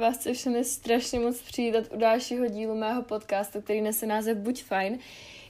vás chci všechny strašně moc přijítat u dalšího dílu mého podcastu, který nese název Buď fajn.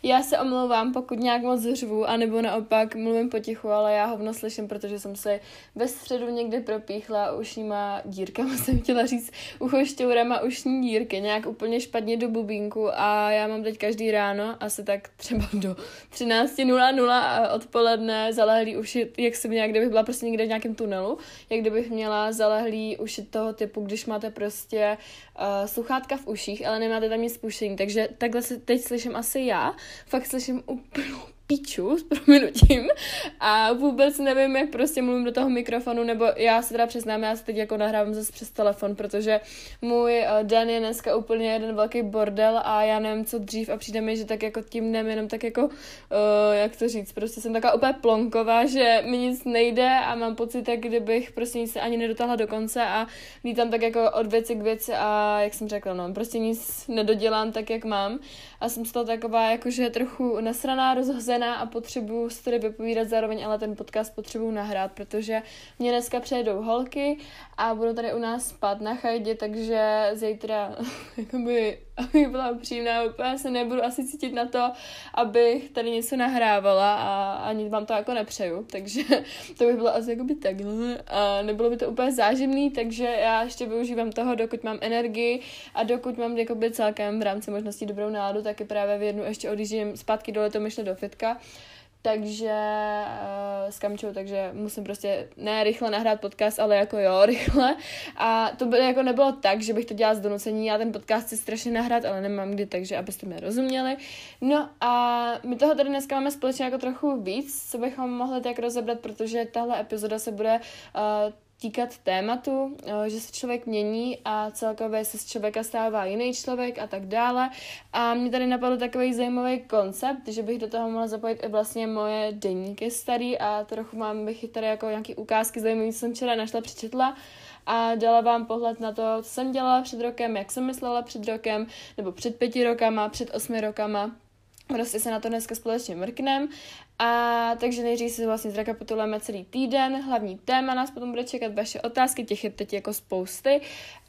Já se omlouvám, pokud nějak moc řvu, anebo naopak mluvím potichu, ale já hovno slyším, protože jsem se ve středu někdy propíchla ušníma dírkama, jsem chtěla říct, uchošťourama ušní dírky, nějak úplně špatně do bubínku a já mám teď každý ráno, asi tak třeba do 13.00 odpoledne zalehlý uši, jak jsem nějak, kdybych byla prostě někde v nějakém tunelu, jak kdybych měla zalehlý uši toho typu, když máte prostě uh, sluchátka v uších, ale nemáte tam nic spuštění, takže takhle se teď slyším asi já, fakt slyším úplnou píču s prominutím a vůbec nevím, jak prostě mluvím do toho mikrofonu, nebo já se teda přiznám, já se teď jako nahrávám zase přes telefon, protože můj uh, den je dneska úplně jeden velký bordel a já nevím, co dřív a přijde mi, že tak jako tím dnem jenom tak jako, uh, jak to říct, prostě jsem taková úplně plonková, že mi nic nejde a mám pocit, jak kdybych prostě nic ani nedotáhla do konce a vítám tak jako od věci k věci a jak jsem řekla, no, prostě nic nedodělám tak, jak mám a jsem z toho taková jakože trochu nasraná, rozhozená a potřebuju si tady vypovídat zároveň, ale ten podcast potřebuju nahrát, protože mě dneska přejedou holky a budu tady u nás spát na chajdě, takže zítra, jakoby, abych byla upřímná, úplně se nebudu asi cítit na to, abych tady něco nahrávala a ani vám to jako nepřeju, takže to by bylo asi jakoby takhle. A nebylo by to úplně záživný, takže já ještě využívám toho, dokud mám energii a dokud mám jakoby celkem v rámci možností dobrou náladu, taky právě v jednu ještě odjíždím zpátky do letomyšle do fitka, takže uh, s Kamčou, takže musím prostě ne rychle nahrát podcast, ale jako jo, rychle. A to by jako nebylo tak, že bych to dělala z donucení, já ten podcast chci strašně nahrát, ale nemám kdy, takže abyste mě rozuměli. No a my toho tady dneska máme společně jako trochu víc, co bychom mohli tak rozebrat, protože tahle epizoda se bude uh, týkat tématu, eh, že se člověk mění a celkově se z člověka stává jiný člověk a tak dále. A mě tady napadl takový zajímavý koncept, že bych do toho mohla zapojit i vlastně moje denníky starý a trochu mám bych tady jako nějaký ukázky zajímavý, co jsem včera našla, přečetla a dala vám pohled na to, co jsem dělala před rokem, jak jsem myslela před rokem, nebo před pěti rokama, před osmi rokama. Prostě se na to dneska společně mrknem. A takže nejdřív si vlastně zrekapitulujeme celý týden, hlavní téma nás potom bude čekat vaše otázky, těch je teď jako spousty.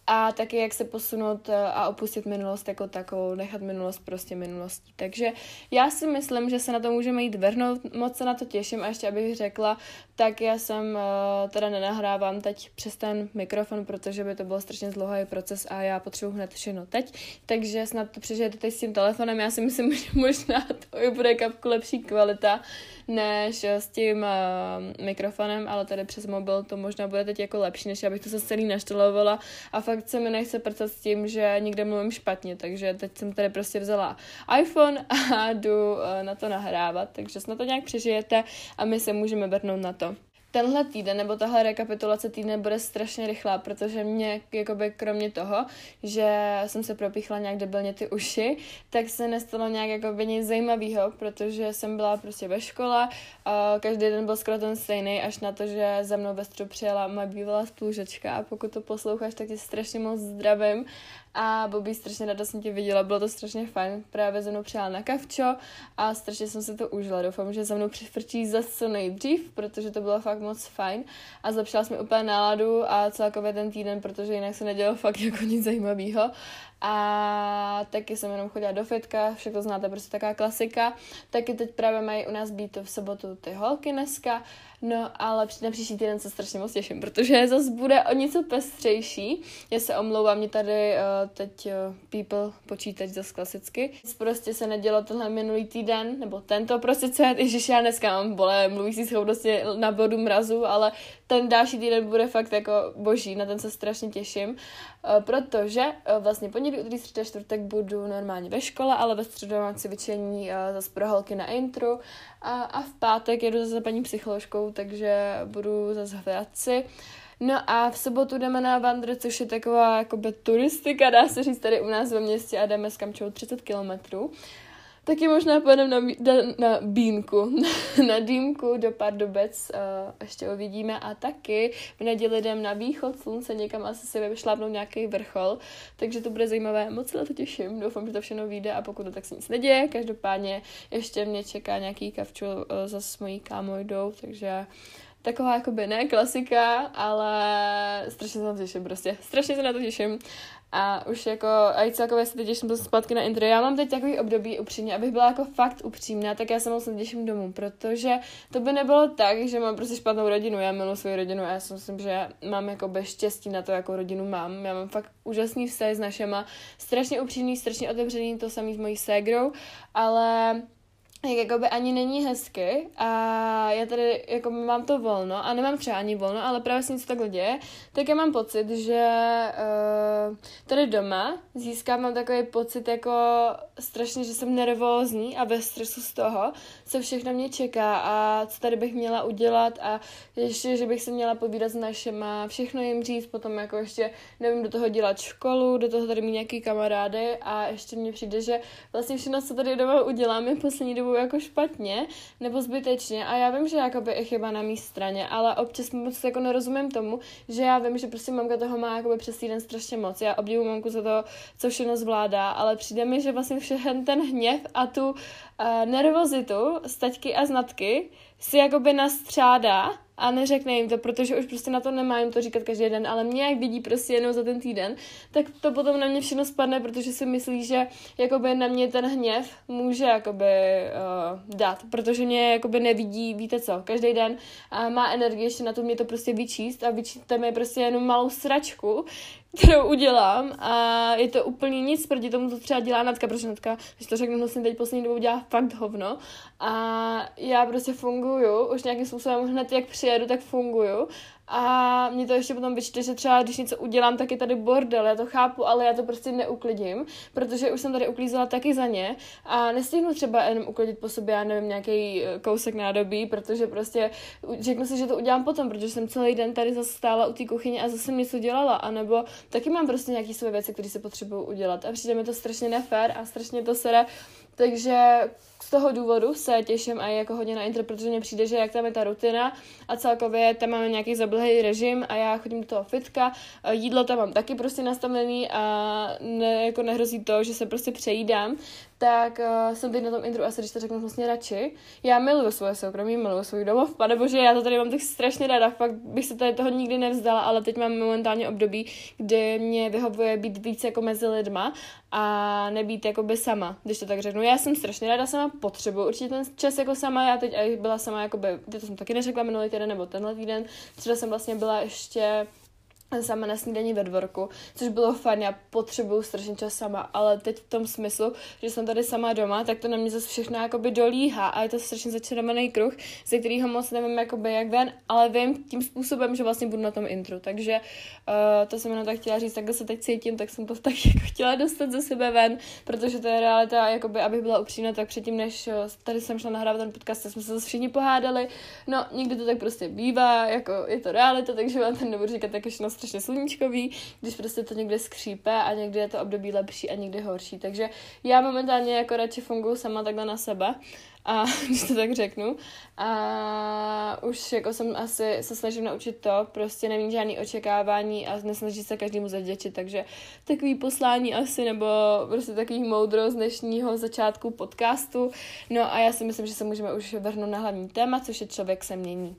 A taky jak se posunout eh, a opustit minulost jako takovou, nechat minulost prostě minulostí. Takže já si myslím, že se na to můžeme jít vrhnout, moc se na to těším. A ještě abych řekla, tak já jsem uh, teda nenahrávám teď přes ten mikrofon, protože by to byl strašně zlohý proces a já potřebuji hned všechno teď, takže snad to přežijete teď s tím telefonem, já si myslím, že možná to bude kapku lepší kvalita, než s tím uh, mikrofonem, ale tady přes mobil to možná bude teď jako lepší, než abych to se celý naštalovala. A fakt se mi nechce prcat s tím, že někde mluvím špatně, takže teď jsem tady prostě vzala iPhone a jdu uh, na to nahrávat, takže snad to nějak přežijete a my se můžeme vrhnout na to tenhle týden nebo tahle rekapitulace týdne bude strašně rychlá, protože mě, jakoby kromě toho, že jsem se propíchla nějak debilně ty uši, tak se nestalo nějak jakoby nic zajímavého, protože jsem byla prostě ve škole, a každý den byl skoro ten stejný, až na to, že za mnou ve přijela moje bývalá spolužečka. A pokud to posloucháš, tak tě strašně moc zdravím a Bobby strašně ráda jsem tě viděla, bylo to strašně fajn, právě ze mnou přijela na kavčo a strašně jsem si to užila, doufám, že za mnou přifrčí zase co nejdřív, protože to bylo fakt moc fajn. A zlepšila jsme úplně náladu a celkově ten týden, protože jinak se nedělo fakt jako nic zajímavého a taky jsem jenom chodila do fitka, všechno znáte, prostě taková klasika. Taky teď právě mají u nás být v sobotu ty holky dneska, no ale na příští týden se strašně moc těším, protože zase bude o něco pestřejší. Já se omlouvám, mě tady uh, teď uh, people počítač zase klasicky. Prostě se nedělo tenhle minulý týden, nebo tento prostě co je, ježiš, já dneska mám, vole, mluvící schopnosti na bodu mrazu, ale ten další týden bude fakt jako boží, na ten se strašně těším, uh, protože uh, vlastně pondělí pondělí, úterý, středa, čtvrtek budu normálně ve škole, ale ve středu mám cvičení uh, zase pro holky na intru a, a v pátek jedu zase za paní psycholožkou, takže budu zase v Hradci. No a v sobotu jdeme na Vandr, což je taková jakoby turistika, dá se říct tady u nás ve městě a jdeme s Kamčou 30 kilometrů. Taky možná pojedeme na, na, na Bínku, na Dýmku do Pardubec, uh, ještě uvidíme. A taky v neděli jdem na východ slunce, někam asi si vyšlápnout nějaký vrchol, takže to bude zajímavé. Moc se na to těším, doufám, že to všechno vyjde a pokud to tak se nic neděje, každopádně ještě mě čeká nějaký kavču uh, zase s mojí kámou jdou, takže taková jakoby ne klasika, ale strašně se na to těším prostě. Strašně se na to těším. A už jako, a i celkově se teď těším zpátky na intro. Já mám teď takový období upřímně, abych byla jako fakt upřímná, tak já se moc netěším domů, protože to by nebylo tak, že mám prostě špatnou rodinu. Já miluji svou rodinu a já si myslím, že mám jako bez štěstí na to, jakou rodinu mám. Já mám fakt úžasný vztah s našema, strašně upřímný, strašně otevřený, to samý s mojí ségrou, ale jak jakoby ani není hezky a já tady jako mám to volno a nemám třeba ani volno, ale právě se něco takhle děje, tak já mám pocit, že uh, tady doma získávám takový pocit jako strašně, že jsem nervózní a ve stresu z toho, co všechno mě čeká a co tady bych měla udělat a ještě, že bych se měla povídat s našima, všechno jim říct, potom jako ještě nevím do toho dělat školu, do toho tady mít nějaký kamarády a ještě mně přijde, že vlastně všechno, co tady doma udělám, je poslední dobu jako špatně nebo zbytečně a já vím, že jakoby je chyba na mé straně, ale občas moc jako nerozumím tomu, že já vím, že prostě mamka toho má jakoby přes týden strašně moc. Já obdivuji mamku za to, co všechno zvládá, ale přijde mi, že vlastně všechen ten hněv a tu uh, nervozitu z a znatky si jakoby nastřádá a neřekne jim to, protože už prostě na to nemá jim to říkat každý den, ale mě jak vidí prostě jenom za ten týden, tak to potom na mě všechno spadne, protože si myslí, že jakoby na mě ten hněv může jakoby uh, dát, protože mě jakoby nevidí, víte co, každý den uh, má energii ještě na to mě to prostě vyčíst a vyčíte mi prostě jenom malou sračku, kterou udělám a je to úplně nic proti tomu, co třeba dělá Natka, protože Natka, když to řeknu, vlastně teď poslední dobou dělá fakt hovno a já prostě funguju, už nějakým způsobem hned jak přijedu, tak funguju a mě to ještě potom vyčte, že třeba když něco udělám, tak je tady bordel, já to chápu, ale já to prostě neuklidím, protože už jsem tady uklízela taky za ně. A nestihnu třeba jenom uklidit po sobě, já nevím, nějaký eh, kousek nádobí, protože prostě řeknu si, že to udělám potom, protože jsem celý den tady zase stála u té kuchyně a zase něco dělala, anebo taky mám prostě nějaké své věci, které se potřebuju udělat. A přijde mi to strašně nefér a strašně to sere, takže z toho důvodu se těším i jako hodně na intro, protože mně přijde, že jak tam je ta rutina a celkově tam máme nějaký zablhý režim a já chodím do toho fitka, jídlo tam mám taky prostě nastavený a ne, jako nehrozí to, že se prostě přejídám, tak uh, jsem teď na tom intro asi, když to řeknu vlastně radši. Já miluju svoje soukromí, miluju svůj domov, pane bože, já to tady mám tak strašně ráda, fakt bych se tady toho nikdy nevzdala, ale teď mám momentálně období, kdy mě vyhovuje být víc jako mezi lidma a nebýt jako by sama, když to tak řeknu. Já jsem strašně ráda sama, potřebuji určitě ten čas jako sama, já teď byla sama jako by, to jsem taky neřekla minulý týden nebo tenhle týden, třeba jsem vlastně byla ještě sama na snídaní ve dvorku, což bylo fajn, já potřebuju strašně čas sama, ale teď v tom smyslu, že jsem tady sama doma, tak to na mě zase všechno jakoby dolíhá a je to strašně začarovaný kruh, ze kterého moc nevím jakoby jak ven, ale vím tím způsobem, že vlastně budu na tom intru, takže uh, to jsem jenom tak chtěla říct, takhle se teď cítím, tak jsem to tak jako chtěla dostat ze sebe ven, protože to je realita, jakoby, abych byla upřímná, tak předtím, než eh, tady jsem šla nahrávat ten podcast, jsme se zase všichni pohádali, no někdy to tak prostě bývá, jako je to realita, takže vám ten nebudu říkat ještě strašně sluníčkový, když prostě to někde skřípe a někdy je to období lepší a někdy horší. Takže já momentálně jako radši funguji sama takhle na sebe a když to tak řeknu. A už jako jsem asi se snažím naučit to, prostě nemít žádný očekávání a nesnažit se každému zavděčit, takže takový poslání asi, nebo prostě takový moudro z dnešního začátku podcastu. No a já si myslím, že se můžeme už vrhnout na hlavní téma, což je člověk se mění.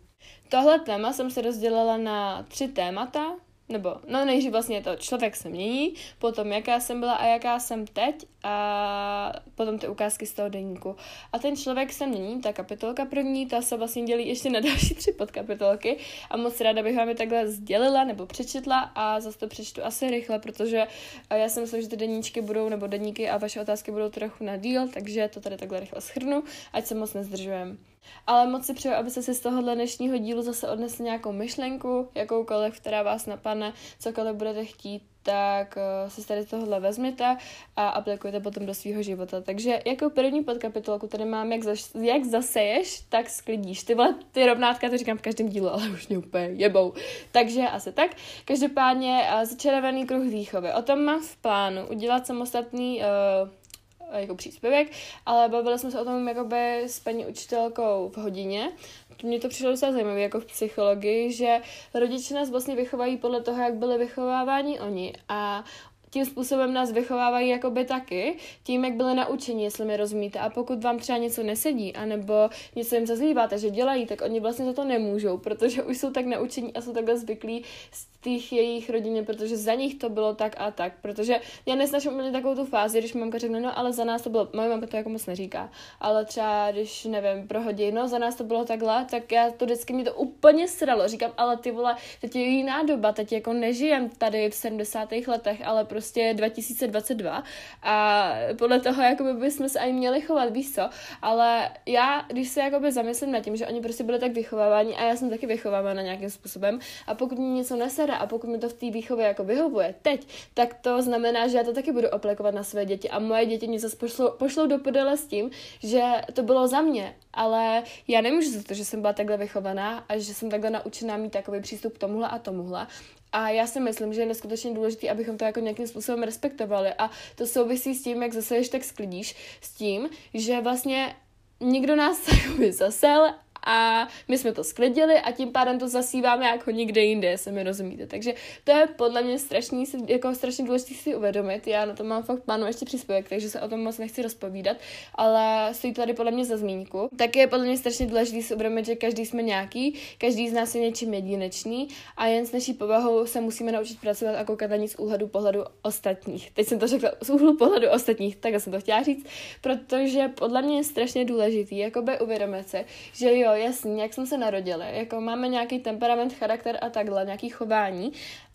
Tohle téma jsem se rozdělila na tři témata, nebo no nejdřív vlastně to člověk se mění, potom jaká jsem byla a jaká jsem teď a potom ty ukázky z toho deníku. A ten člověk se mění, ta kapitolka první, ta se vlastně dělí ještě na další tři podkapitolky a moc ráda bych vám je takhle sdělila nebo přečetla a zase to přečtu asi rychle, protože já si myslím, že ty deníčky budou, nebo deníky a vaše otázky budou trochu na díl, takže to tady takhle rychle schrnu, ať se moc nezdržujeme. Ale moc si přeju, abyste si z tohohle dnešního dílu zase odnesli nějakou myšlenku, jakoukoliv, která vás napadne, cokoliv budete chtít, tak uh, si tady tohle vezměte a aplikujete potom do svého života. Takže jako první podkapitolku tady mám, jak, zaš, jak zaseješ, tak sklidíš. Ty, vole, ty rovnátka to říkám v každém dílu, ale už mě úplně jebou. Takže asi tak. Každopádně uh, začarovaný kruh výchovy. O tom mám v plánu udělat samostatný uh, jako příspěvek, ale bavili jsme se o tom jakoby s paní učitelkou v hodině. Mně to přišlo docela zajímavé jako v psychologii, že rodiče nás vlastně vychovají podle toho, jak byly vychováváni oni a tím způsobem nás vychovávají jakoby taky, tím, jak byli naučeni, jestli mi rozumíte. A pokud vám třeba něco nesedí, anebo něco jim zazlíváte, že dělají, tak oni vlastně za to nemůžou, protože už jsou tak naučení a jsou takhle zvyklí z těch jejich rodině, protože za nich to bylo tak a tak. Protože já nesnažím úplně takovou tu fázi, když mamka řekne, no ale za nás to bylo, moje mamka to jako moc neříká, ale třeba když, nevím, prohodí, no za nás to bylo takhle, tak já to vždycky mi to úplně sralo. Říkám, ale ty vole, teď je jiná doba, teď jako nežijem tady v 70. letech, ale prostě 2022 a podle toho jakoby bychom se ani měli chovat, víš co, ale já, když se jakoby zamyslím nad tím, že oni prostě byli tak vychováváni a já jsem taky vychovávána nějakým způsobem a pokud mi něco nesere a pokud mi to v té výchově jako vyhovuje teď, tak to znamená, že já to taky budu aplikovat na své děti. A moje děti mě zase pošlou, pošlou do podele s tím, že to bylo za mě, ale já nemůžu za to, že jsem byla takhle vychovaná a že jsem takhle naučená mít takový přístup k tomuhle a tomuhle. A já si myslím, že je neskutečně důležité, abychom to jako nějakým způsobem respektovali. A to souvisí s tím, jak zase ještě tak sklidíš, s tím, že vlastně nikdo nás zasel a my jsme to sklidili a tím pádem to zasíváme jako nikde jinde, jestli mi rozumíte. Takže to je podle mě strašný, jako strašně důležité si uvědomit. Já na to mám fakt plánu ještě příspěvek, takže se o tom moc nechci rozpovídat, ale stojí tady podle mě za zmínku. Tak je podle mě strašně důležité si uvědomit, že každý jsme nějaký, každý z nás je něčím jedinečný a jen s naší povahou se musíme naučit pracovat a koukat na z úhledu pohledu ostatních. Teď jsem to řekla z úhlu pohledu ostatních, tak jsem to chtěla říct, protože podle mě je strašně důležitý jakoby uvědomit se, že jo, jasný, jak jsme se narodili, jako máme nějaký temperament, charakter a takhle, nějaký chování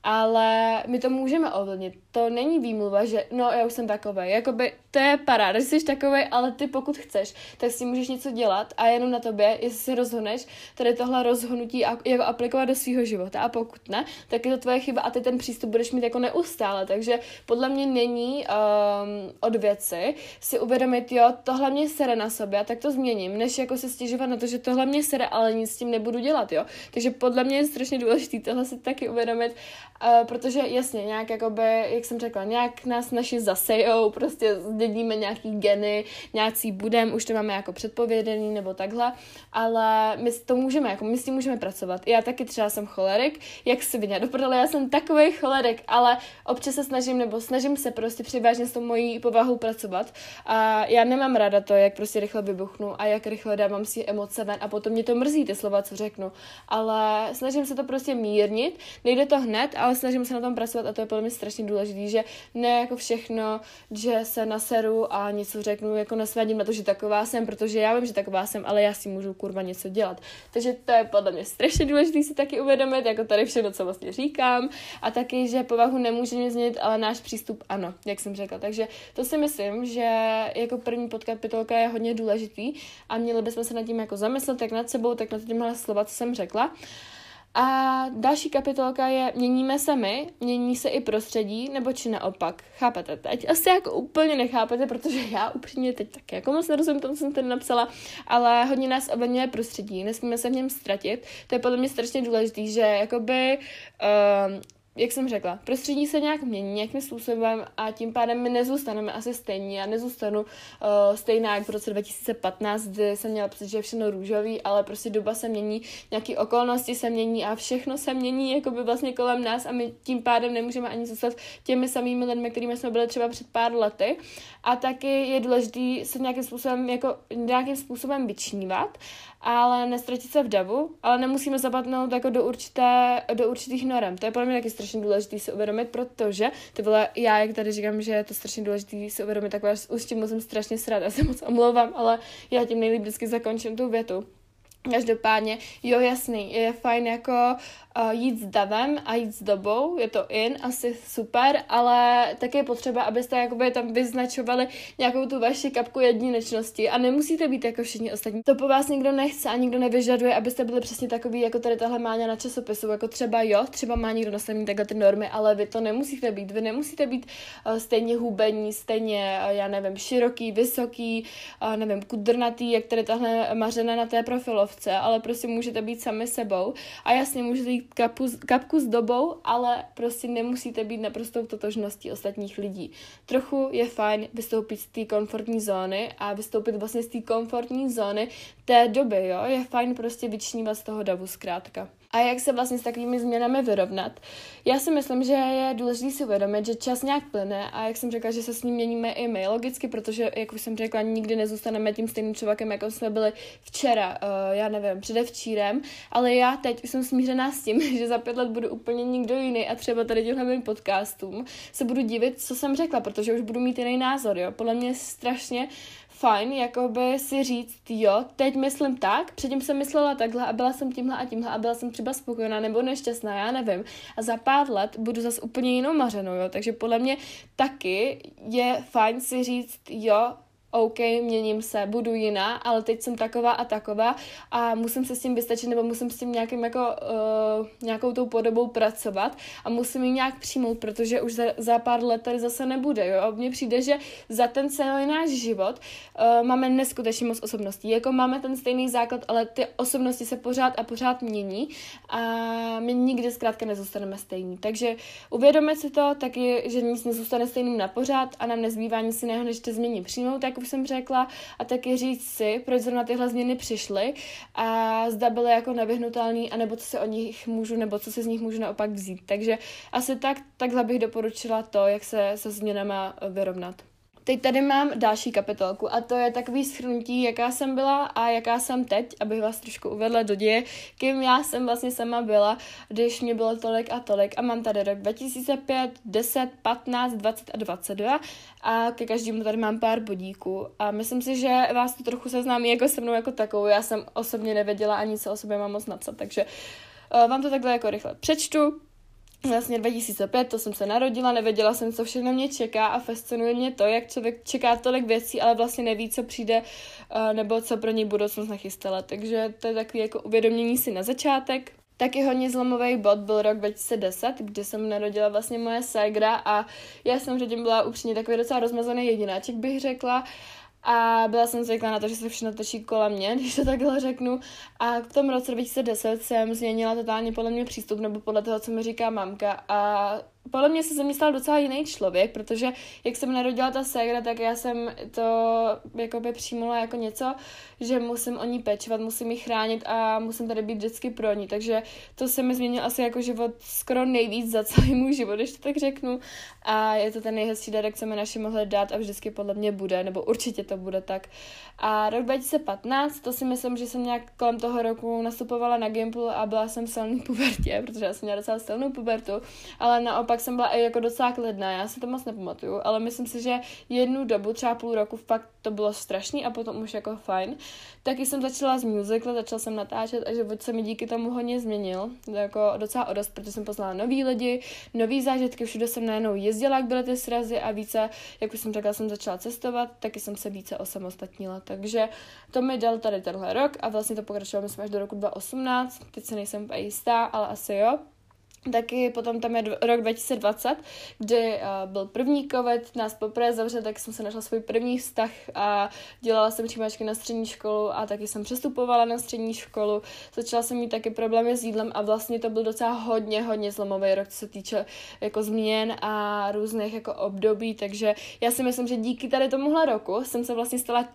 ale my to můžeme ovlivnit. To není výmluva, že no, já už jsem takový. Jakoby to je paráda, že jsi takový, ale ty pokud chceš, tak si můžeš něco dělat a jenom na tobě, jestli si rozhodneš tady tohle rozhodnutí jako aplikovat do svého života a pokud ne, tak je to tvoje chyba a ty ten přístup budeš mít jako neustále. Takže podle mě není um, od věci si uvědomit, jo, tohle mě sere na sobě, tak to změním, než jako se stěžovat na to, že tohle mě sere, ale nic s tím nebudu dělat, jo. Takže podle mě je strašně důležité tohle si taky uvědomit Uh, protože jasně, nějak jakoby, jak jsem řekla, nějak nás naši zasejou, prostě zdědíme nějaký geny, nějaký budem, už to máme jako předpovědený nebo takhle, ale my to můžeme, jako my s tím můžeme pracovat. Já taky třeba jsem cholerik, jak si viděla, do já jsem takový cholerik, ale občas se snažím, nebo snažím se prostě převážně s tou mojí povahou pracovat a já nemám ráda to, jak prostě rychle vybuchnu a jak rychle dávám si emoce ven a potom mě to mrzí ty slova, co řeknu, ale snažím se to prostě mírnit, nejde to hned, ale snažím se na tom pracovat a to je podle mě strašně důležité, že ne jako všechno, že se naseru a něco řeknu, jako nesvádím na to, že taková jsem, protože já vím, že taková jsem, ale já si můžu kurva něco dělat. Takže to je podle mě strašně důležité si taky uvědomit, jako tady všechno, co vlastně říkám a taky, že povahu nemůžeme změnit, ale náš přístup ano, jak jsem řekla. Takže to si myslím, že jako první podkapitolka je hodně důležitý a měli bychom se nad tím jako zamyslet, tak nad sebou, tak nad těmhle slova, co jsem řekla. A další kapitolka je Měníme se my, mění se i prostředí, nebo či naopak. Chápete teď? Asi jako úplně nechápete, protože já upřímně teď tak jako moc nerozumím tomu, co jsem tady napsala, ale hodně nás ovlivňuje prostředí, nesmíme se v něm ztratit. To je podle mě strašně důležité, že jakoby uh, jak jsem řekla, prostředí se nějak mění nějakým způsobem a tím pádem my nezůstaneme asi stejní. Já nezůstanu uh, stejná jak v roce 2015, kdy jsem měla pocit, že je všechno růžový, ale prostě doba se mění, nějaké okolnosti se mění a všechno se mění jako by vlastně kolem nás a my tím pádem nemůžeme ani zůstat těmi samými lidmi, kterými jsme byli třeba před pár lety. A taky je důležité se nějakým způsobem, jako nějakým způsobem vyčnívat ale nestratit se v davu, ale nemusíme zapadnout jako do, určité, do určitých norem. To je pro mě taky důležité si uvědomit, protože to byla já, jak tady říkám, že je to strašně důležité si uvědomit, tak vás už tím musím strašně srát, já se moc omlouvám, ale já tím nejlíp vždycky zakončím tu větu. Každopádně, jo, jasný, je fajn jako uh, jít s davem a jít s dobou, je to in, asi super, ale také je potřeba, abyste jakoby tam vyznačovali nějakou tu vaši kapku jedinečnosti a nemusíte být jako všichni ostatní. To po vás nikdo nechce a nikdo nevyžaduje, abyste byli přesně takový, jako tady tahle máňa na časopisu, jako třeba jo, třeba má někdo nastavený takhle ty normy, ale vy to nemusíte být, vy nemusíte být uh, stejně hubení, stejně, uh, já nevím, široký, vysoký, uh, nevím, kudrnatý, jak tady tahle mařena na té profilovce, ale prostě můžete být sami sebou a jasně můžete jít kapu, kapku s dobou, ale prostě nemusíte být naprostou totožností ostatních lidí. Trochu je fajn vystoupit z té komfortní zóny a vystoupit vlastně z té komfortní zóny té doby, jo. Je fajn prostě vyčnívat z toho davu zkrátka. A jak se vlastně s takovými změnami vyrovnat. Já si myslím, že je důležité si uvědomit, že čas nějak plyne a jak jsem řekla, že se s ním měníme i my logicky, protože, jak už jsem řekla, nikdy nezůstaneme tím stejným člověkem, jako jsme byli včera, uh, já nevím, předevčírem, ale já teď už jsem smířená s tím, že za pět let budu úplně nikdo jiný a třeba tady těmhle mým podcastům se budu divit, co jsem řekla, protože už budu mít jiný názor, jo. Podle mě strašně fajn, jakoby si říct, jo, teď myslím tak, předtím jsem myslela takhle a byla jsem tímhle a tímhle a byla jsem třeba spokojená nebo nešťastná, já nevím. A za pár let budu zase úplně jinou mařenou, jo, takže podle mě taky je fajn si říct, jo, OK, měním se, budu jiná, ale teď jsem taková a taková a musím se s tím vystačit nebo musím s tím nějakým jako, uh, nějakou tou podobou pracovat a musím ji nějak přijmout, protože už za, za pár let tady zase nebude, jo. A mně přijde, že za ten celý náš život uh, máme neskutečně moc osobností. Jako máme ten stejný základ, ale ty osobnosti se pořád a pořád mění a my nikdy zkrátka nezůstaneme stejní. Takže uvědomit si to taky, že nic nezůstane stejným na pořád a nám nezbývá nic jiného, než to změní přijmout, tak už jsem řekla, a taky říct si, proč zrovna tyhle změny přišly a zda byly jako nevyhnutelný, anebo co si o nich můžu, nebo co si z nich můžu naopak vzít. Takže asi tak, takhle bych doporučila to, jak se se změnama vyrovnat. Teď tady mám další kapitolku a to je takový schrnutí, jaká jsem byla a jaká jsem teď, abych vás trošku uvedla do děje, kým já jsem vlastně sama byla, když mě bylo tolik a tolik. A mám tady rok 2005, 10, 15, 20 a 22 a ke každému tady mám pár bodíků. A myslím si, že vás to trochu seznámí jako se mnou jako takovou, já jsem osobně nevěděla ani co o sobě mám moc napsat, takže uh, vám to takhle jako rychle přečtu, vlastně 2005, to jsem se narodila, nevěděla jsem, co všechno mě čeká a fascinuje mě to, jak člověk čeká tolik věcí, ale vlastně neví, co přijde uh, nebo co pro něj budoucnost nachystala. Takže to je takový jako uvědomění si na začátek. Taky hodně zlomový bod byl rok 2010, kdy jsem narodila vlastně moje ségra a já jsem předtím byla upřímně takový docela rozmazaný jedináček, bych řekla. A byla jsem zvyklá na to, že se všechno točí kolem mě, když to takhle řeknu. A v tom roce 2010 jsem změnila totálně podle mě přístup, nebo podle toho, co mi říká mamka. A podle mě se ze mě stal docela jiný člověk, protože jak jsem narodila ta ségra, tak já jsem to jakoby přijmula jako něco, že musím o ní pečovat, musím ji chránit a musím tady být vždycky pro ní. Takže to se mi změnil asi jako život skoro nejvíc za celý můj život, když to tak řeknu. A je to ten nejhezčí darek, co mi naši mohli dát a vždycky podle mě bude, nebo určitě to bude tak. A rok 2015, to si myslím, že jsem nějak kolem toho roku nastupovala na Gimplu a byla jsem v silný pubertě, protože já jsem měla docela silnou pubertu, ale naopak jsem byla i jako docela klidná, já si to moc nepamatuju, ale myslím si, že jednu dobu, třeba půl roku, fakt to bylo strašný a potom už jako fajn. Taky jsem začala z musical, začala jsem natáčet a život se mi díky tomu hodně změnil, jako docela o dost, protože jsem poznala nový lidi, nový zážitky, všude jsem najednou jezdila, jak byly ty srazy a více, jak už jsem řekla, jsem začala cestovat, taky jsem se více osamostatnila, takže to mi dal tady tenhle rok a vlastně to pokračovalo myslím až do roku 2018, teď se nejsem jistá, ale asi jo. Taky potom tam je rok 2020, kdy uh, byl první covid, nás poprvé zavřel, tak jsem se našla svůj první vztah a dělala jsem přijímačky na střední školu a taky jsem přestupovala na střední školu. Začala jsem mít taky problémy s jídlem a vlastně to byl docela hodně, hodně zlomový rok, co se týče jako změn a různých jako období, takže já si myslím, že díky tady tomuhle roku jsem se vlastně stala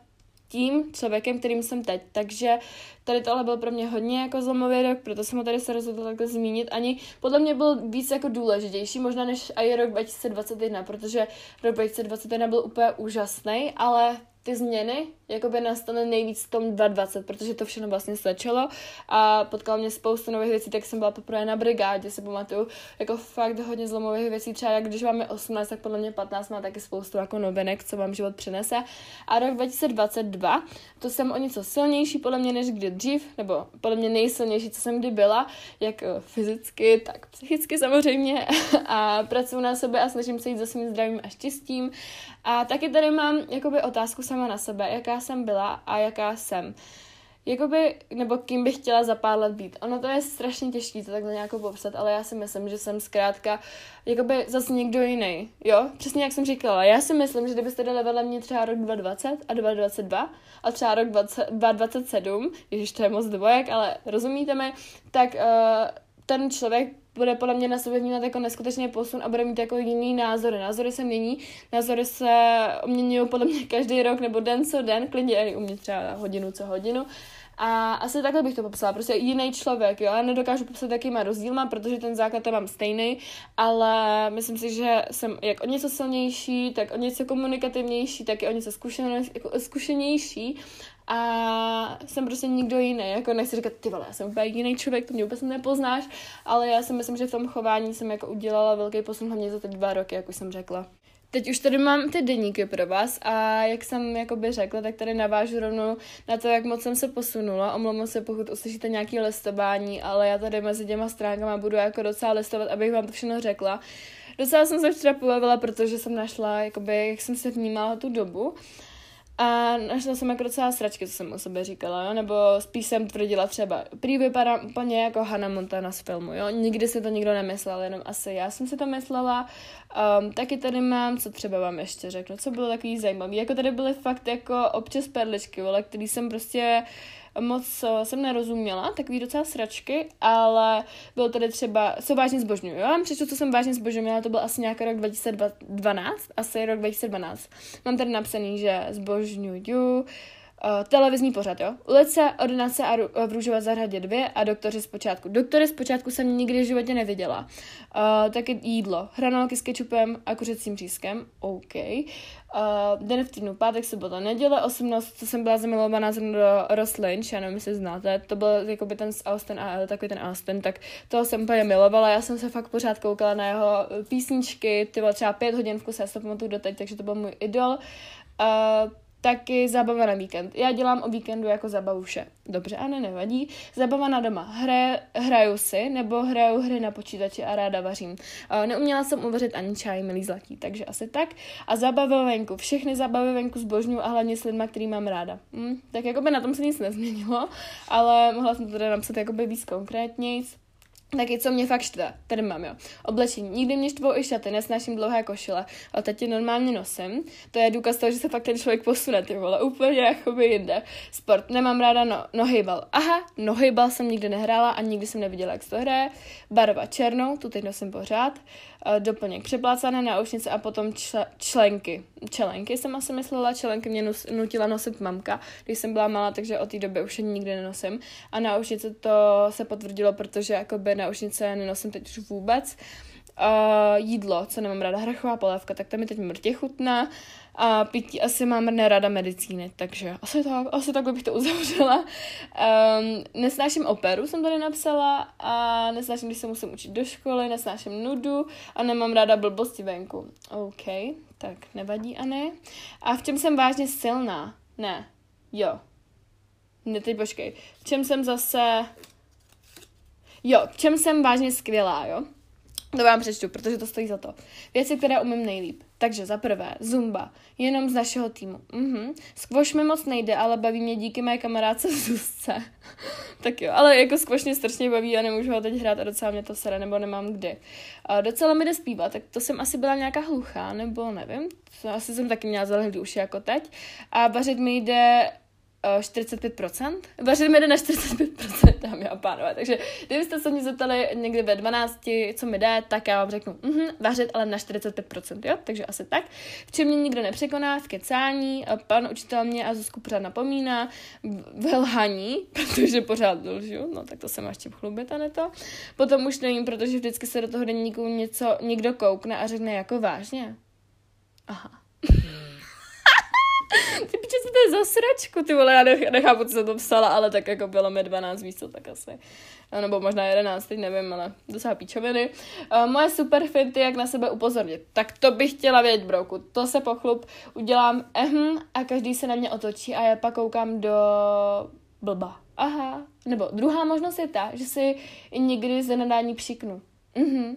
tím člověkem, kterým jsem teď. Takže tady tohle byl pro mě hodně jako zlomový rok, proto jsem ho tady se rozhodla takhle zmínit. Ani podle mě byl víc jako důležitější, možná než i rok 2021, protože rok 2021 byl úplně úžasný, ale ty změny jakoby nastaly nejvíc v tom 2020, protože to všechno vlastně stačilo a potkala mě spoustu nových věcí, tak jsem byla poprvé na brigádě, se pamatuju, jako fakt hodně zlomových věcí, třeba jak když máme 18, tak podle mě 15 má taky spoustu jako novinek, co vám život přinese. A rok 2022, to jsem o něco silnější podle mě než kdy dřív, nebo podle mě nejsilnější, co jsem kdy byla, jak eh, fyzicky, tak psychicky samozřejmě a pracuji na sebe a snažím se jít za svým zdravím a štěstím. A taky tady mám jakoby otázku sama na sebe, jaká jsem byla a jaká jsem. Jakoby, nebo kým bych chtěla za pár let být. Ono to je strašně těžké to takhle nějak popsat, ale já si myslím, že jsem zkrátka jakoby zase někdo jiný. Jo, přesně jak jsem říkala. Já si myslím, že kdybyste dali vedle mě třeba rok 2020 a 2022 a třeba rok 20, 2027, ježiš, to je moc dvojek, ale rozumíte mi, tak uh, ten člověk bude podle mě na sobě vnímat jako neskutečně posun a bude mít jako jiný názory. Názory se mění, názory se mění podle mě každý rok nebo den co den, klidně i u mě třeba hodinu co hodinu. A asi takhle bych to popsala, prostě jiný člověk, jo, já nedokážu popsat, jaký má rozdíl mám, protože ten základ tam mám stejný, ale myslím si, že jsem jak o něco silnější, tak o něco komunikativnější, tak i o něco jako zkušenější a jsem prostě nikdo jiný, jako nechci říkat, ty vole, já jsem úplně jiný člověk, to mě vůbec nepoznáš, ale já si myslím, že v tom chování jsem jako udělala velký posun hlavně za ty dva roky, jak už jsem řekla. Teď už tady mám ty deníky pro vás a jak jsem jakoby řekla, tak tady navážu rovnou na to, jak moc jsem se posunula. Omlouvám se, pokud uslyšíte nějaký listování, ale já tady mezi těma stránkama budu jako docela listovat, abych vám to všechno řekla. Docela jsem se včera pobavila, protože jsem našla, jakoby, jak jsem se vnímala tu dobu. A našla jsem jako docela sračky, co jsem o sobě říkala, jo? nebo spíš jsem tvrdila třeba, prý vypadám úplně jako Hannah Montana z filmu, jo, nikdy si to nikdo nemyslel, jenom asi já jsem si to myslela. Um, taky tady mám, co třeba vám ještě řeknu, co bylo takový zajímavý, jako tady byly fakt jako občas perličky, ale který jsem prostě uh, moc uh, jsem nerozuměla, takový docela sračky, ale byl tady třeba, co vážně zbožňuju? Já vám přečtu, co jsem vážně zbožňovala, to byl asi nějaký rok 2012, asi rok 2012. Mám tady napsaný, že zbožňuju televizní pořad, jo. Ulice, ordinace a ru- v růžové zahradě dvě a doktoři zpočátku. Doktory zpočátku jsem nikdy v životě neviděla. Uh, taky jídlo. Hranolky s kečupem a kuřecím řízkem. OK. Uh, den v týdnu, pátek, sobota, neděle, 18, co jsem byla zamilovaná jsem do Ross Lynch, já nevím, jestli znáte, to byl jakoby ten z Austin a takový ten Austin, tak toho jsem úplně milovala, já jsem se fakt pořád koukala na jeho písničky, ty bylo třeba pět hodin v kuse, já se pamatuju doteď, takže to byl můj idol. Uh, taky zábava na víkend. Já dělám o víkendu jako zabavu vše. Dobře, a ne, nevadí. Zabava na doma. Hra, hraju si, nebo hraju hry na počítači a ráda vařím. Neuměla jsem uvařit ani čaj, milý zlatý, takže asi tak. A zabava venku. Všechny zabavy venku zbožňuju a hlavně s lidma, který mám ráda. Hm, tak jako by na tom se nic nezměnilo, ale mohla jsem to teda napsat jakoby víc konkrétnějc. Taky co mě fakt štve, tady mám jo, oblečení. Nikdy mě štvou i šaty, nesnáším dlouhé košile, ale teď je normálně nosím. To je důkaz toho, že se fakt ten člověk posune, ty vole, úplně jakoby jinde. Sport, nemám ráda no, nohybal. Aha, nohybal jsem nikdy nehrála a nikdy jsem neviděla, jak se to hraje. Barva černou, tu teď nosím pořád. Uh, doplněk přeplácané náušnice a potom čle, členky. Čelenky jsem asi myslela, čelenky mě nus, nutila nosit mamka, když jsem byla malá, takže od té doby už je nikdy nenosím. A náušnice to se potvrdilo, protože jakoby náušnice nenosím teď už vůbec. Uh, jídlo, co nemám ráda, hrachová polévka, tak to mi teď mrtě chutná. A pití asi mám nerada medicíny, takže asi tak, asi takhle bych to uzavřela. Um, nesnáším operu, jsem tady napsala, a nesnáším, když se musím učit do školy, nesnáším nudu a nemám ráda blbosti venku. OK, tak nevadí, a ne. A v čem jsem vážně silná? Ne. Jo. Ne, teď počkej. V čem jsem zase Jo, v čem jsem vážně skvělá, jo? To vám přečtu, protože to stojí za to. Věci, které umím nejlíp. Takže za prvé, Zumba, jenom z našeho týmu. Mhm. Squash mi moc nejde, ale baví mě díky mé kamarádce Zuzce. tak jo, ale jako squash mě strašně baví a nemůžu ho teď hrát a docela mě to sere, nebo nemám kdy. A docela mi jde zpívat, tak to jsem asi byla nějaká hluchá, nebo nevím. To asi jsem taky měla zalehlý uši jako teď. A vařit mi jde 45%. Vařili mi jde na 45%, dámy a pánové. Takže kdybyste se mě zeptali někdy ve 12, co mi jde, tak já vám řeknu, mhm, vařit, ale na 45%, jo? Takže asi tak. V čem mě nikdo nepřekoná, v kecání, pan učitel mě a Zuzku pořád napomíná, v lhaní, protože pořád lžu, no tak to se máš čím chlubit, a ne to. Potom už nevím, protože vždycky se do toho deníku něco, někdo koukne a řekne jako vážně. Aha. Ty piče, co to je za sračku, ty vole, já nechápu, co jsem to psala, ale tak jako bylo mi 12 místo, tak asi. Nebo možná 11, teď nevím, ale docela píčoviny. Uh, moje super finty, jak na sebe upozornit. Tak to bych chtěla vědět, brouku. To se pochlup, udělám ehm a každý se na mě otočí a já pak koukám do blba. Aha. Nebo druhá možnost je ta, že si někdy ze nadání přiknu. Mhm.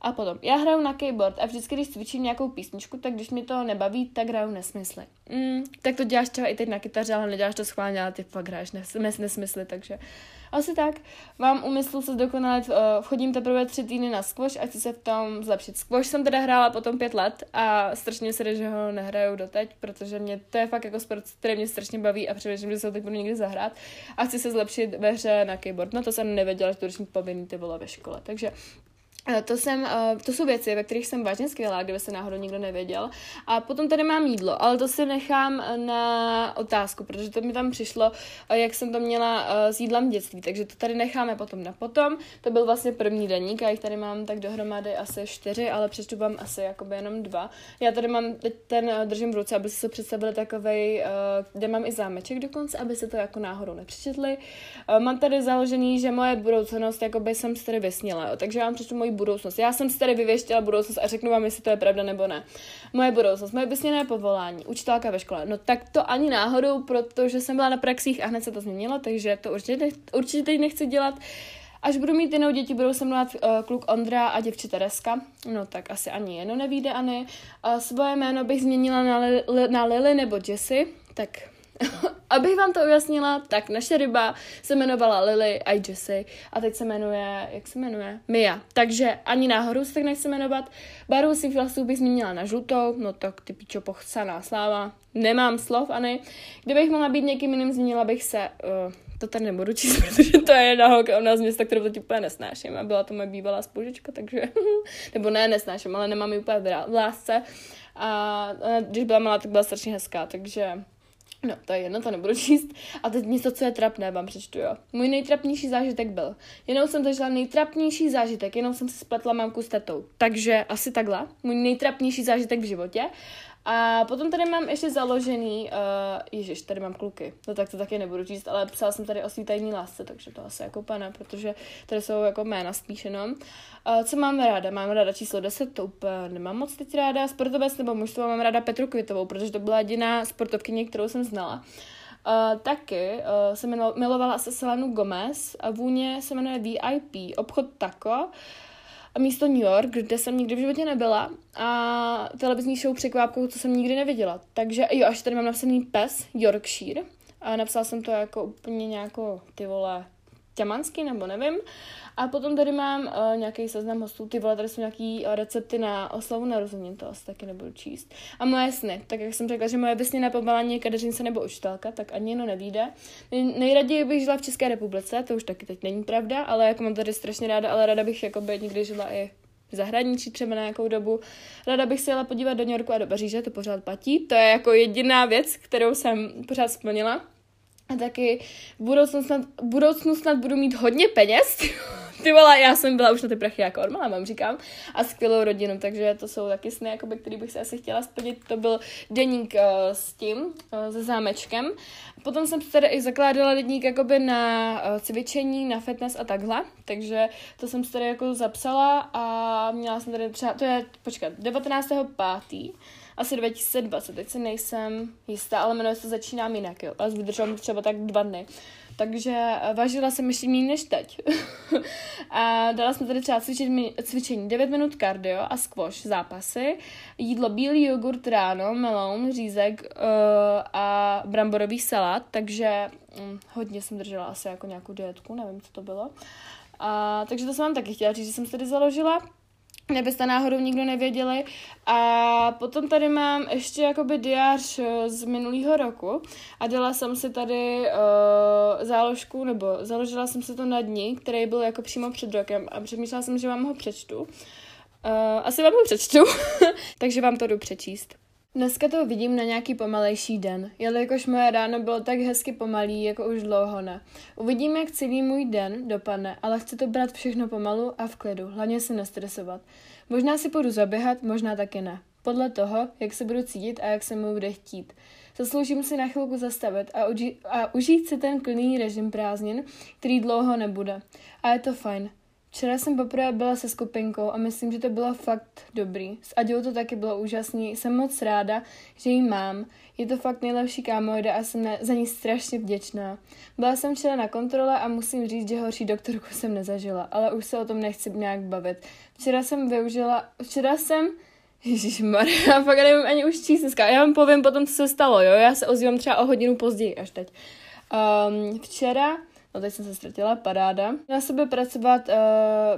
A potom, já hraju na keyboard a vždycky, když cvičím nějakou písničku, tak když mi to nebaví, tak hraju nesmysly. Mm, tak to děláš třeba i teď na kytaře, ale neděláš to schválně, ale ty fakt hraješ nes- nesmysly, takže asi tak. Mám úmysl se zdokonalit, uh, chodím teprve tři týdny na squash a chci se v tom zlepšit. Squash jsem teda hrála potom pět let a strašně se že ho nehraju doteď, protože mě to je fakt jako sport, který mě strašně baví a přemýšlím, že se ho teď budu někdy zahrát a chci se zlepšit ve hře na keyboard. No to jsem nevěděla, že to už povinný ty vole ve škole, takže to, jsem, to jsou věci, ve kterých jsem vážně skvělá, kdyby se náhodou nikdo nevěděl. A potom tady mám jídlo, ale to si nechám na otázku, protože to mi tam přišlo, jak jsem to měla s jídlem dětství, takže to tady necháme potom na potom. To byl vlastně první deník, a jich tady mám tak dohromady asi čtyři, ale přečtu vám asi jakoby jenom dva. Já tady mám, teď ten držím v ruce, aby si to představili takovej, kde mám i zámeček dokonce, aby se to jako náhodou nepřečetli. Mám tady založený, že moje budoucnost, jakoby jsem si tady vysněla, takže já vám přečtu moji budoucnost. Já jsem si tady vyvěštila budoucnost a řeknu vám, jestli to je pravda nebo ne. Moje budoucnost, moje vysněné povolání, učitelka ve škole. No tak to ani náhodou, protože jsem byla na praxích a hned se to změnilo, takže to určitě, určitě teď nechci dělat. Až budu mít jinou děti, budou se mluvit uh, kluk Ondra a děvče Tereska. No tak asi ani jedno nevíde, Ani. Uh, svoje jméno bych změnila na, li, na Lily nebo Jessie, tak Abych vám to ujasnila, tak naše ryba se jmenovala Lily a Jessie a teď se jmenuje, jak se jmenuje? Mia. Takže ani náhodou se tak nechci jmenovat. Barvu svých vlasů bych změnila na žlutou, no tak ty pičo pochcaná sláva. Nemám slov, ani. Kdybych mohla být někým jiným, změnila bych se... Uh, to tady nebudu číst, protože to je jedna holka u nás města, kterou to úplně nesnáším. A byla to moje bývalá spolužečka, takže... Nebo ne, nesnáším, ale nemám ji úplně v lásce. A, a když byla malá, tak byla strašně hezká, takže No, to je jedno, to nebudu číst. A teď něco, co je trapné, vám přečtu, jo. Můj nejtrapnější zážitek byl. Jenom jsem zažila nejtrapnější zážitek, jenom jsem se spletla mamku s tetou. Takže asi takhle. Můj nejtrapnější zážitek v životě. A potom tady mám ještě založený, uh, ježiš, tady mám kluky, no tak to taky nebudu číst, ale psala jsem tady o svítajní lásce, takže to asi jako pana, protože tady jsou jako jména spíš jenom. Uh, co mám ráda? Mám ráda číslo 10, to úplně nemám moc teď ráda. Sportovec nebo mužstvo mám ráda Petru Kvitovou, protože to byla jediná sportovkyně, kterou jsem znala. Uh, taky uh, jsem milovala se Selenu Gomez a vůně se jmenuje VIP, obchod Taco a místo New York, kde jsem nikdy v životě nebyla a televizní show překvápkou, co jsem nikdy neviděla. Takže jo, až tady mám napsaný pes Yorkshire a napsala jsem to jako úplně nějakou ty vole ťamanský nebo nevím. A potom tady mám uh, nějaký seznam hostů, ty vole, tady jsou nějaký uh, recepty na oslavu narozenin, to asi taky nebudu číst. A moje sny, tak jak jsem řekla, že moje vysněné povolání je kadeřince nebo učitelka, tak ani jedno nevíde. Nej, nejraději bych žila v České republice, to už taky teď není pravda, ale jako mám tady strašně ráda, ale ráda bych jako by někdy žila i v zahraničí třeba na nějakou dobu. Ráda bych se jela podívat do New Yorku a do Paříže, to pořád platí. To je jako jediná věc, kterou jsem pořád splnila. A taky v budoucnu snad, v budoucnu snad budu mít hodně peněz. Ty vole, já jsem byla už na ty prachy jako ormala, vám říkám. A skvělou rodinu, takže to jsou taky sny, jakoby, který bych se asi chtěla splnit. To byl deník uh, s tím, uh, se zámečkem. Potom jsem tady i zakládala deník jakoby na uh, cvičení, na fitness a takhle. Takže to jsem si tady jako zapsala a měla jsem tady třeba, to je, počkat, 19.5 asi 2020, teď si nejsem jistá, ale jmenuje se Začínám jinak, jo. A vydržela mi třeba tak dva dny. Takže eh, vážila jsem ještě méně než teď. a dala jsem tady třeba cvičit, cvičení 9 minut kardio a squash zápasy, jídlo bílý jogurt ráno, melon, řízek uh, a bramborový salát, takže um, hodně jsem držela asi jako nějakou dietku, nevím, co to bylo. A, takže to jsem vám taky chtěla říct, že jsem se tady založila nebyste náhodou nikdo nevěděli. A potom tady mám ještě jakoby diář eh, z minulého roku a dala jsem si tady uh, záložku, nebo založila jsem si to na dní, který byl jako přímo před rokem a přemýšlela jsem, že vám ho přečtu. Uh, asi vám ho přečtu, takže vám to jdu přečíst. Dneska to vidím na nějaký pomalejší den, jelikož moje ráno bylo tak hezky pomalý, jako už dlouho ne. Uvidím, jak celý můj den dopadne, ale chci to brát všechno pomalu a v klidu, hlavně se nestresovat. Možná si půjdu zaběhat, možná taky ne. Podle toho, jak se budu cítit a jak se mu bude chtít. Zasloužím si na chvilku zastavit a, uži- a užít si ten klidný režim prázdnin, který dlouho nebude. A je to fajn. Včera jsem poprvé byla se skupinkou a myslím, že to bylo fakt dobrý. S Aďou to taky bylo úžasný. Jsem moc ráda, že ji mám. Je to fakt nejlepší kámoida a jsem za ní strašně vděčná. Byla jsem včera na kontrole a musím říct, že horší doktorku jsem nezažila, ale už se o tom nechci nějak bavit. Včera jsem využila, včera jsem Ježíš já fakt nevím ani už číst dneska. Já vám povím potom, co se stalo, jo? Já se ozývám třeba o hodinu později, až teď. Um, včera No teď jsem se ztratila, paráda. Na sebe pracovat uh,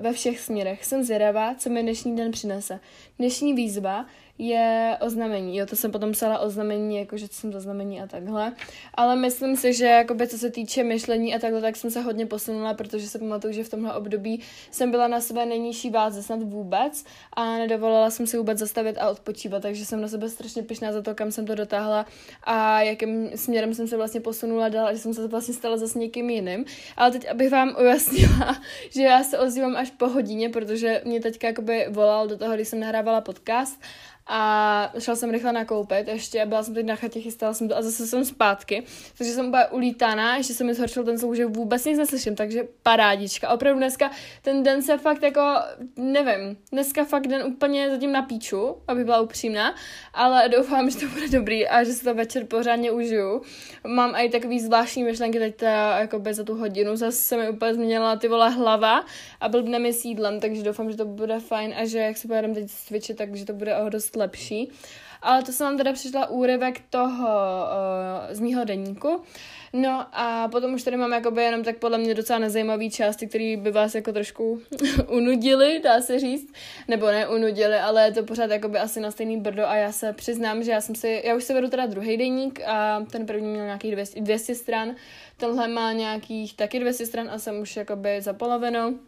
ve všech směrech. Jsem zvědavá, co mi dnešní den přinese. Dnešní výzva je oznamení. Jo, to jsem potom psala oznamení, jako že jsem to znamení a takhle. Ale myslím si, že jakoby, co se týče myšlení a takhle, tak jsem se hodně posunula, protože se pamatuju, že v tomhle období jsem byla na své nejnižší váze snad vůbec a nedovolila jsem si vůbec zastavit a odpočívat, takže jsem na sebe strašně pyšná za to, kam jsem to dotáhla a jakým směrem jsem se vlastně posunula dál, že jsem se vlastně stala zase někým jiným. Ale teď, abych vám ujasnila, že já se ozývám až po hodině, protože mě teďka jakoby volal do toho, když jsem nahrávala podcast a šla jsem rychle nakoupit ještě, byla jsem teď na chatě, chystala jsem to a zase jsem zpátky, takže jsem byla ulítaná, ještě se mi zhoršil ten zvuk, že vůbec nic neslyším, takže parádička. Opravdu dneska ten den se fakt jako, nevím, dneska fakt den úplně zatím na píču, aby byla upřímná, ale doufám, že to bude dobrý a že se to večer pořádně užiju. Mám i takový zvláštní myšlenky teď ta, jako za tu hodinu, zase se mi úplně změnila ty vole hlava a blbne mi sídlem, takže doufám, že to bude fajn a že jak se pojedeme teď cvičit, takže to bude o dost lepší. Ale to jsem vám teda přišla úryvek toho uh, z mýho deníku. No a potom už tady mám jakoby jenom tak podle mě docela nezajímavý části, které by vás jako trošku unudily, dá se říct. Nebo ne unudily, ale je to pořád jakoby asi na stejný brdo a já se přiznám, že já jsem si, já už se vedu teda druhý deník a ten první měl nějakých 200, 200 stran, tenhle má nějakých taky 200 stran a jsem už jakoby za polovinou.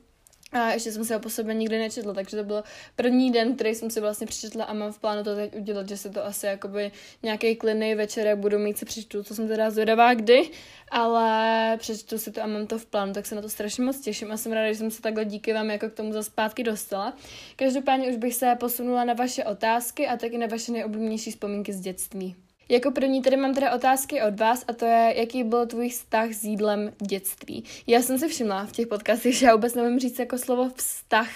A ještě jsem si ho po sobě nikdy nečetla, takže to byl první den, který jsem si vlastně přečetla a mám v plánu to teď udělat, že se to asi jakoby nějaký klidný večer, budu mít se přečtu, co jsem teda zvědavá kdy, ale přečtu si to a mám to v plánu, tak se na to strašně moc těším a jsem ráda, že jsem se takhle díky vám jako k tomu za zpátky dostala. Každopádně už bych se posunula na vaše otázky a taky na vaše nejoblíbenější vzpomínky z dětství. Jako první tady mám teda otázky od vás a to je, jaký byl tvůj vztah s jídlem dětství. Já jsem si všimla v těch podcastech, že já vůbec nevím říct jako slovo vztah.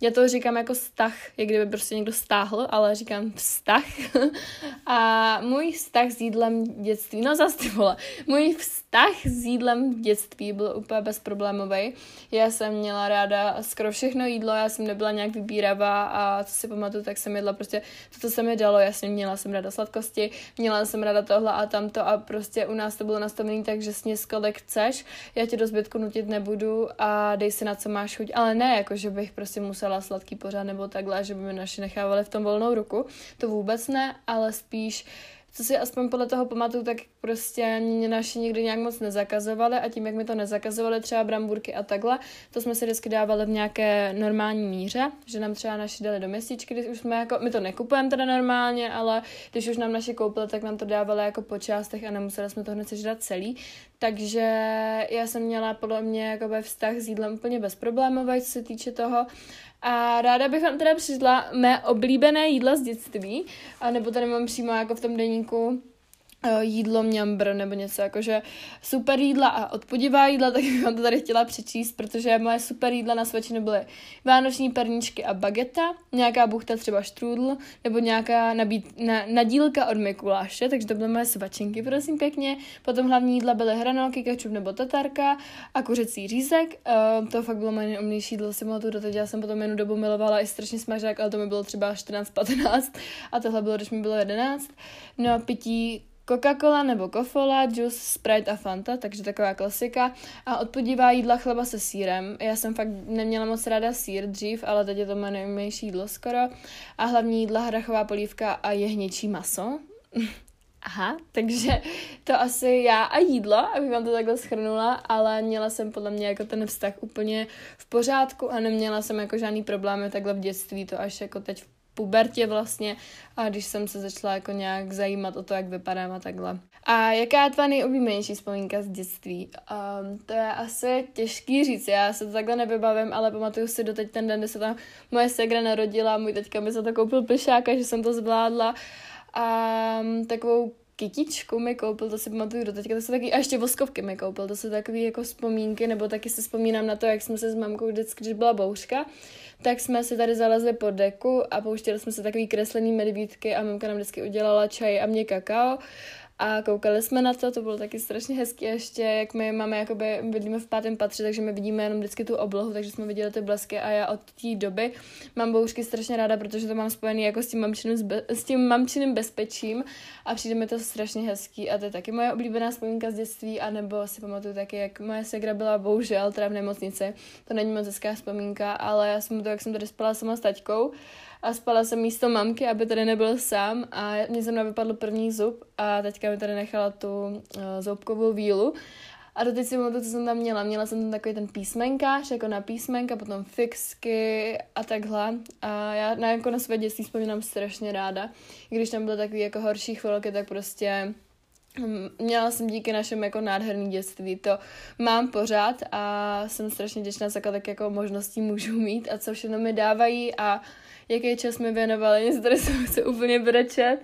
Já to říkám jako vztah, jak kdyby prostě někdo stáhl, ale říkám vztah. a můj vztah s jídlem dětství, no zase ty vole, můj vztah s jídlem v dětství byl úplně bezproblémový. Já jsem měla ráda skoro všechno jídlo, já jsem nebyla nějak vybíravá a co si pamatuju, tak jsem jedla prostě to, co se mi dalo. Jasně měla jsem ráda sladkosti, měla jsem ráda tohle a tamto a prostě u nás to bylo nastavené tak, že sněz kolik chceš, já tě do zbytku nutit nebudu a dej si na co máš chuť, ale ne jako, že bych prostě musela sladký pořád nebo takhle, že by mi naši nechávali v tom volnou ruku, to vůbec ne, ale spíš co si aspoň podle toho pamatuju, tak prostě mě naši nikdy nějak moc nezakazovali a tím, jak mi to nezakazovali třeba bramburky a takhle, to jsme si vždycky dávali v nějaké normální míře, že nám třeba naši dali do měsíčky, když už jsme jako, my to nekupujeme teda normálně, ale když už nám naši koupili, tak nám to dávali jako po částech a nemuseli jsme to hned sežrat celý. Takže já jsem měla podle mě jako vztah s jídlem úplně bezproblémový, co se týče toho. A ráda bych vám teda přišla mé oblíbené jídla z dětství, a nebo tady mám přímo jako v tom deníku jídlo mňambr nebo něco jakože super jídla a odpudivá jídla, tak bych vám to tady chtěla přečíst, protože moje super jídla na svačinu byly vánoční perníčky a bageta, nějaká buchta třeba štrůdl, nebo nějaká nabít, na, nadílka od Mikuláše, takže to byly moje svačinky, prosím pěkně. Potom hlavní jídla byly hranolky, kečup nebo tatarka a kuřecí řízek. Uh, to fakt bylo moje nejomnější jídlo, si to doteď, já jsem potom jednu dobu milovala i strašně smažák, ale to mi bylo třeba 14-15 a tohle bylo, když mi bylo 11. No a pití Coca-Cola nebo Kofola, juice, Sprite a Fanta, takže taková klasika. A odpodívá jídla chleba se sírem. Já jsem fakt neměla moc ráda sír dřív, ale teď je to moje nejmější jídlo skoro. A hlavní jídla hrachová polívka a jehněčí maso. Aha, takže to asi já a jídlo, abych vám to takhle schrnula, ale měla jsem podle mě jako ten vztah úplně v pořádku a neměla jsem jako žádný problémy takhle v dětství, to až jako teď v pubertě vlastně a když jsem se začala jako nějak zajímat o to, jak vypadám a takhle. A jaká je tvá nejoblíbenější vzpomínka z dětství? Um, to je asi těžký říct, já se to takhle nevybavím, ale pamatuju si doteď ten den, kdy se tam moje segra narodila, můj teďka mi za to koupil plišáka, že jsem to zvládla a um, takovou kytičku mi koupil, to si pamatuju do teďka, to jsou taky, a ještě voskovky mi koupil, to jsou takové jako vzpomínky, nebo taky si vzpomínám na to, jak jsme se s mamkou vždycky, když byla bouřka, tak jsme si tady zalezli pod deku a pouštěli jsme se takový kreslený medvídky a mamka nám vždycky udělala čaj a mě kakao a koukali jsme na to, to bylo taky strašně hezké ještě, jak my máme, jakoby bydlíme v pátém patře, takže my vidíme jenom vždycky tu oblohu, takže jsme viděli ty blesky a já od té doby mám bouřky strašně ráda, protože to mám spojený jako s tím mamčiným, zbe- s tím mamčiným bezpečím. A přijde mi to strašně hezký. A to je taky moje oblíbená vzpomínka z dětství, anebo si pamatuju taky, jak moje segra byla bohužel teda v nemocnici, to není moc hezká vzpomínka, ale já jsem to, jak jsem tady spala sama s taťkou, a spala jsem místo mamky, aby tady nebyl sám a mě zrovna vypadl první zub a teďka mi tady nechala tu uh, zoubkovou vílu a doteď si to, co jsem tam měla. Měla jsem tam takový ten písmenkář, jako na písmenka, potom fixky a takhle. A já na, jako na své dětství vzpomínám strašně ráda. Když tam byly takové jako horší chvilky, tak prostě hm, Měla jsem díky našem jako nádherný dětství, to mám pořád a jsem strašně vděčná za tak jako možností můžu mít a co všechno mi dávají a jaký čas mi věnovali, nic tady jsem se úplně brečet,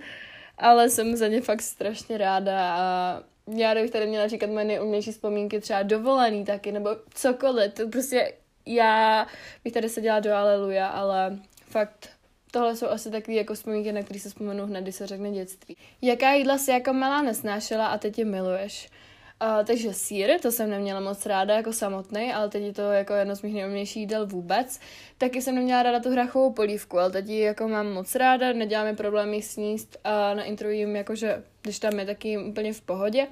ale jsem za ně fakt strašně ráda a já bych tady měla říkat moje nejumější vzpomínky, třeba dovolený taky, nebo cokoliv, to prostě já bych tady seděla do Aleluja, ale fakt tohle jsou asi takové jako vzpomínky, na které se vzpomenu hned, když se řekne dětství. Jaká jídla si jako malá nesnášela a teď je miluješ? Uh, takže sír, to jsem neměla moc ráda jako samotný, ale teď je to jako jedno z mých nejmějších jídel vůbec. Taky jsem neměla ráda tu hrachovou polívku, ale teď ji jako mám moc ráda, neděláme problémy sníst a na intro jim jakože, když tam je taky úplně v pohodě.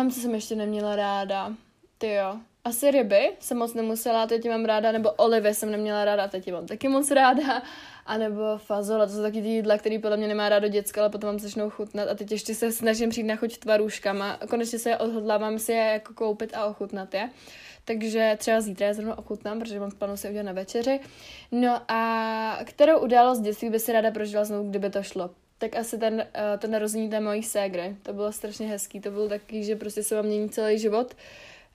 Um, co jsem ještě neměla ráda? Ty jo. Asi ryby jsem moc nemusela, teď mám ráda, nebo olivy jsem neměla ráda, teď mám taky moc ráda anebo fazole, to jsou taky ty jídla, které podle mě nemá rádo děcka, ale potom vám začnou chutnat a teď ještě se snažím přijít na chuť tvarůžkama a konečně se je odhodlávám si je jako koupit a ochutnat je. Takže třeba zítra je zrovna ochutnám, protože mám v plánu si udělat na večeři. No a kterou událost dětství by si ráda prožila znovu, kdyby to šlo? tak asi ten, uh, to narození té mojí ségry. To bylo strašně hezký. To bylo taky, že prostě se vám mění celý život.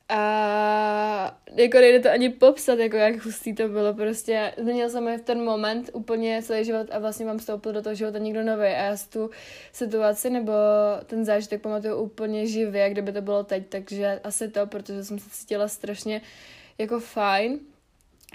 A jako nejde to ani popsat, jako jak hustý to bylo, prostě změnil jsem v ten moment úplně celý život a vlastně mám vstoupil do toho života někdo nový a já si tu situaci nebo ten zážitek pamatuju úplně živě, jak kdyby to bylo teď, takže asi to, protože jsem se cítila strašně jako fajn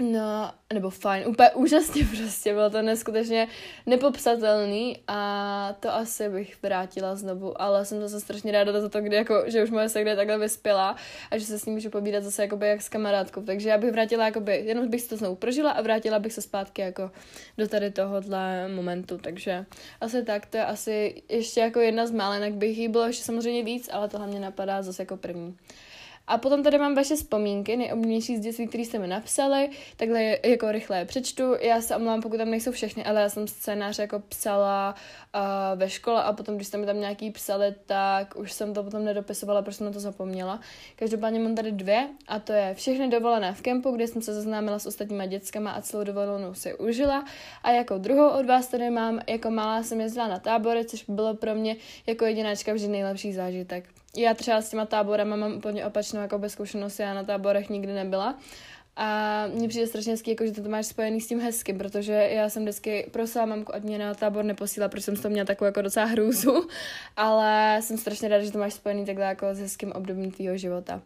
No, nebo fajn, úplně úžasně prostě, bylo to neskutečně nepopsatelný a to asi bych vrátila znovu, ale jsem zase strašně ráda za to, kdy jako, že už moje sekde je takhle vyspělá a že se s ním můžu povídat zase jakoby jak s kamarádkou, takže já bych vrátila jakoby, jenom bych si to znovu prožila a vrátila bych se zpátky jako do tady tohohle momentu, takže asi tak, to je asi ještě jako jedna z málenek, bych jí bylo ještě samozřejmě víc, ale tohle mě napadá zase jako první. A potom tady mám vaše vzpomínky, nejoblíbenější z dětství, které jste mi napsali, takhle jako rychle přečtu. Já se omlouvám, pokud tam nejsou všechny, ale já jsem scénář jako psala uh, ve škole a potom, když jste mi tam nějaký psali, tak už jsem to potom nedopisovala, protože jsem na to zapomněla. Každopádně mám tady dvě a to je všechny dovolené v kempu, kde jsem se seznámila s ostatníma dětskama a celou dovolenou si užila. A jako druhou od vás tady mám, jako malá jsem jezdila na tábory, což bylo pro mě jako jedináčka vždy nejlepší zážitek já třeba s těma táborama mám úplně opačnou jako zkušenost, já na táborech nikdy nebyla. A mně přijde strašně hezký, jako, že to máš spojený s tím hezkým, protože já jsem vždycky prosila mamku, ať mě na tábor neposílá, protože jsem to měla takovou jako docela hrůzu, ale jsem strašně ráda, že to máš spojený takhle jako s hezkým obdobím tvýho života.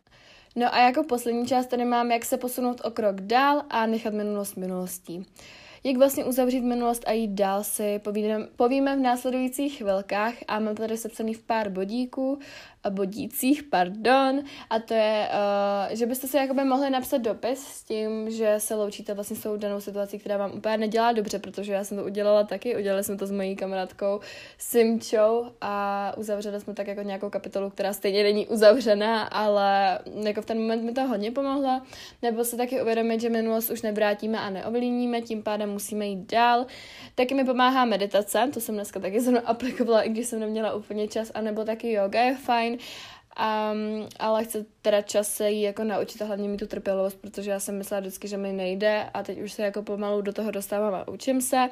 No a jako poslední část tady mám, jak se posunout o krok dál a nechat minulost minulostí. Jak vlastně uzavřít minulost a jít dál si povídem, povíme v následujících chvilkách a mám tady sepsaných pár bodíků, bodících, pardon, a to je, uh, že byste si jakoby mohli napsat dopis s tím, že se loučíte vlastně s tou danou situací, která vám úplně nedělá dobře, protože já jsem to udělala taky, udělali jsme to s mojí kamarádkou Simčou a uzavřeli jsme tak jako nějakou kapitolu, která stejně není uzavřená, ale jako v ten moment mi to hodně pomohlo, nebo se taky uvědomit, že minulost už nevrátíme a neovlivníme, tím pádem musíme jít dál. Taky mi pomáhá meditace, to jsem dneska taky zrovna aplikovala, i když jsem neměla úplně čas, anebo taky yoga je fajn, Um, ale chci teda čas se jí jako naučit a hlavně mít tu trpělivost, protože já jsem myslela vždycky, že mi nejde a teď už se jako pomalu do toho dostávám a učím se.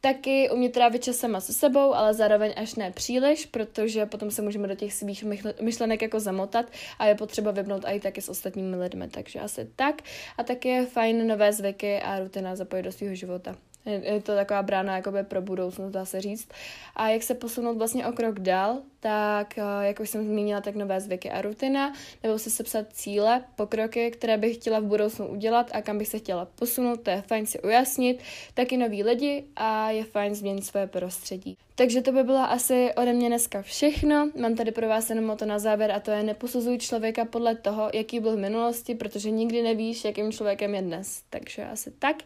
Taky umět trávit čas sama se sebou, ale zároveň až ne příliš, protože potom se můžeme do těch svých myšlenek jako zamotat a je potřeba vypnout i taky s ostatními lidmi, takže asi tak. A taky je fajn nové zvyky a rutina zapojit do svého života. Je to taková brána jakoby pro budoucnost, dá se říct. A jak se posunout vlastně o krok dál, tak eh, jak už jsem zmínila, tak nové zvyky a rutina, nebo si sepsat cíle, pokroky, které bych chtěla v budoucnu udělat a kam bych se chtěla posunout, to je fajn si ujasnit, taky noví lidi a je fajn změnit své prostředí. Takže to by bylo asi ode mě dneska všechno. Mám tady pro vás jenom o to na závěr a to je neposuzuj člověka podle toho, jaký byl v minulosti, protože nikdy nevíš, jakým člověkem je dnes. Takže asi tak.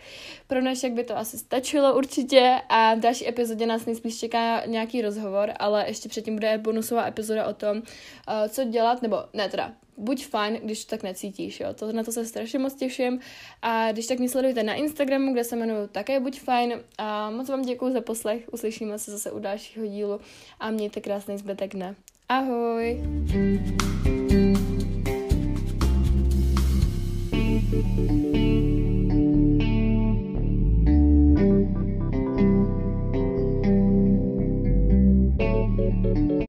Pro dnešek by to asi stačilo určitě a v další epizodě nás nejspíš čeká nějaký rozhovor, ale ještě předtím bude bonusová epizoda o tom, eh, co dělat, nebo ne teda, buď fajn, když tak necítíš, jo. To, na to se strašně moc těším. A když tak mě sledujte na Instagramu, kde se jmenuju také buď fajn. A moc vám děkuji za poslech, uslyšíme se zase u dalšího dílu a mějte krásný zbytek dne. Ahoj! thank you